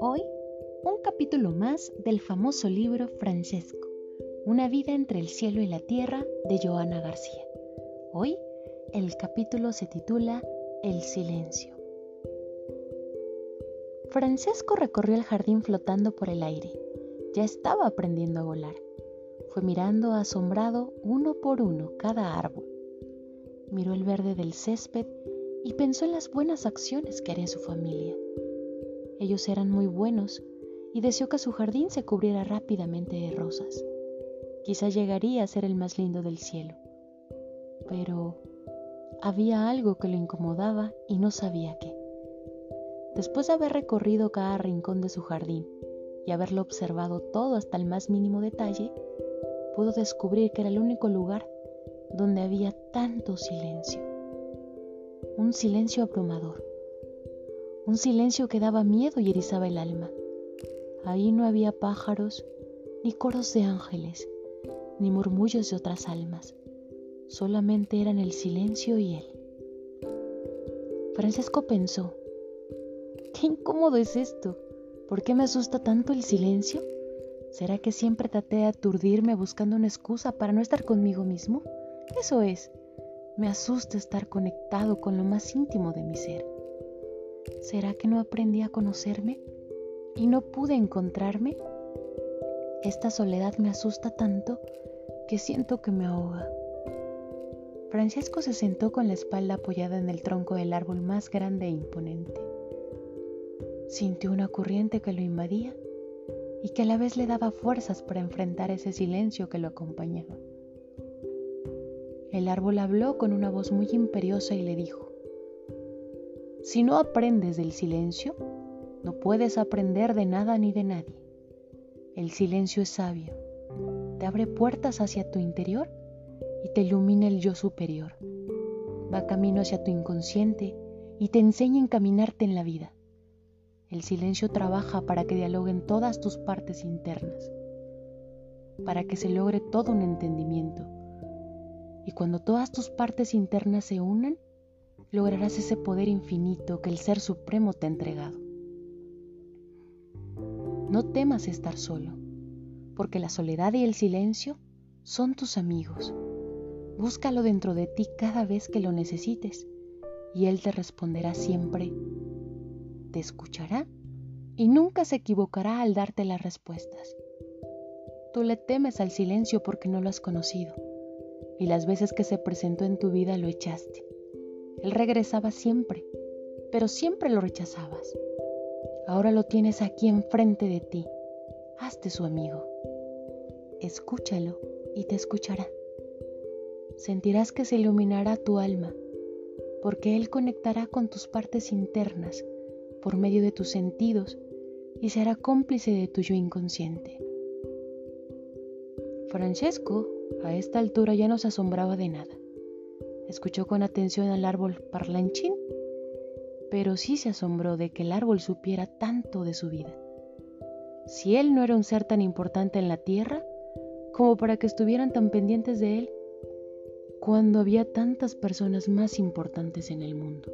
Hoy, un capítulo más del famoso libro Francesco, Una vida entre el cielo y la tierra de Joana García. Hoy, el capítulo se titula El silencio. Francesco recorrió el jardín flotando por el aire. Ya estaba aprendiendo a volar. Fue mirando asombrado uno por uno cada árbol. Miró el verde del césped y pensó en las buenas acciones que haría su familia. Ellos eran muy buenos y deseó que su jardín se cubriera rápidamente de rosas. Quizá llegaría a ser el más lindo del cielo. Pero había algo que lo incomodaba y no sabía qué. Después de haber recorrido cada rincón de su jardín y haberlo observado todo hasta el más mínimo detalle, pudo descubrir que era el único lugar donde había tanto silencio. Un silencio abrumador. Un silencio que daba miedo y erizaba el alma. Ahí no había pájaros, ni coros de ángeles, ni murmullos de otras almas. Solamente eran el silencio y él. Francesco pensó, qué incómodo es esto. ¿Por qué me asusta tanto el silencio? ¿Será que siempre traté de aturdirme buscando una excusa para no estar conmigo mismo? Eso es, me asusta estar conectado con lo más íntimo de mi ser. ¿Será que no aprendí a conocerme y no pude encontrarme? Esta soledad me asusta tanto que siento que me ahoga. Francesco se sentó con la espalda apoyada en el tronco del árbol más grande e imponente. Sintió una corriente que lo invadía y que a la vez le daba fuerzas para enfrentar ese silencio que lo acompañaba. El árbol habló con una voz muy imperiosa y le dijo, Si no aprendes del silencio, no puedes aprender de nada ni de nadie. El silencio es sabio, te abre puertas hacia tu interior y te ilumina el yo superior. Va camino hacia tu inconsciente y te enseña a encaminarte en la vida. El silencio trabaja para que dialoguen todas tus partes internas, para que se logre todo un entendimiento. Y cuando todas tus partes internas se unan, lograrás ese poder infinito que el Ser Supremo te ha entregado. No temas estar solo, porque la soledad y el silencio son tus amigos. Búscalo dentro de ti cada vez que lo necesites y Él te responderá siempre te escuchará y nunca se equivocará al darte las respuestas. Tú le temes al silencio porque no lo has conocido y las veces que se presentó en tu vida lo echaste. Él regresaba siempre, pero siempre lo rechazabas. Ahora lo tienes aquí enfrente de ti. Hazte su amigo. Escúchalo y te escuchará. Sentirás que se iluminará tu alma, porque Él conectará con tus partes internas por medio de tus sentidos y será cómplice de tu yo inconsciente. Francesco a esta altura ya no se asombraba de nada. Escuchó con atención al árbol parlanchín, pero sí se asombró de que el árbol supiera tanto de su vida. Si él no era un ser tan importante en la tierra, como para que estuvieran tan pendientes de él, cuando había tantas personas más importantes en el mundo.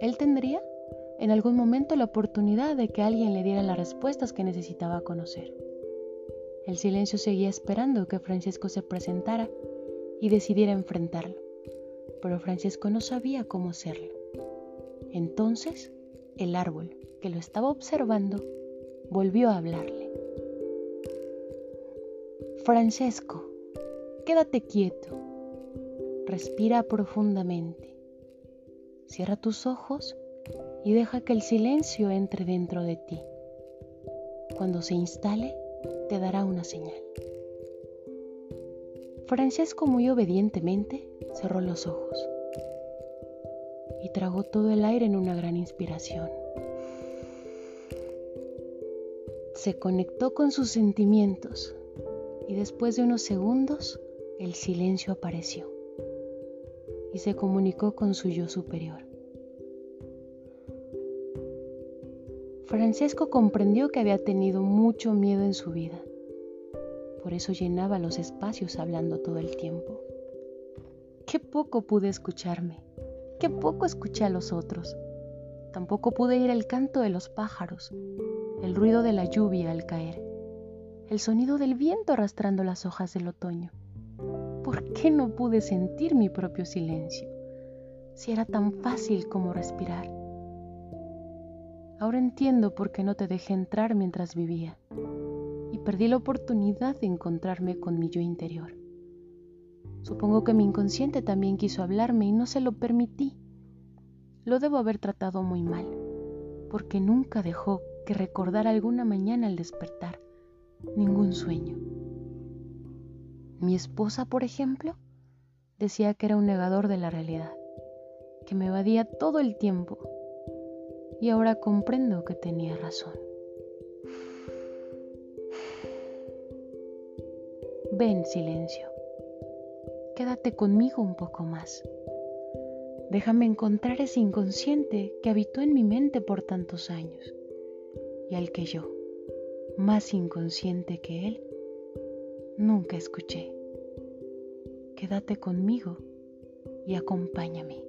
Él tendría en algún momento la oportunidad de que alguien le diera las respuestas que necesitaba conocer. El silencio seguía esperando que Francesco se presentara y decidiera enfrentarlo, pero Francesco no sabía cómo hacerlo. Entonces, el árbol, que lo estaba observando, volvió a hablarle. Francesco, quédate quieto, respira profundamente Cierra tus ojos y deja que el silencio entre dentro de ti. Cuando se instale, te dará una señal. Francesco muy obedientemente cerró los ojos y tragó todo el aire en una gran inspiración. Se conectó con sus sentimientos y después de unos segundos el silencio apareció y se comunicó con su yo superior. Francesco comprendió que había tenido mucho miedo en su vida. Por eso llenaba los espacios hablando todo el tiempo. Qué poco pude escucharme. qué poco escuché a los otros. Tampoco pude ir el canto de los pájaros, el ruido de la lluvia al caer, el sonido del viento arrastrando las hojas del otoño. ¿Por qué no pude sentir mi propio silencio? Si era tan fácil como respirar. Ahora entiendo por qué no te dejé entrar mientras vivía y perdí la oportunidad de encontrarme con mi yo interior. Supongo que mi inconsciente también quiso hablarme y no se lo permití. Lo debo haber tratado muy mal, porque nunca dejó que recordara alguna mañana al despertar ningún sueño. Mi esposa, por ejemplo, decía que era un negador de la realidad, que me evadía todo el tiempo, y ahora comprendo que tenía razón. Ven, silencio, quédate conmigo un poco más. Déjame encontrar ese inconsciente que habitó en mi mente por tantos años y al que yo, más inconsciente que él, nunca escuché. Quédate conmigo y acompáñame.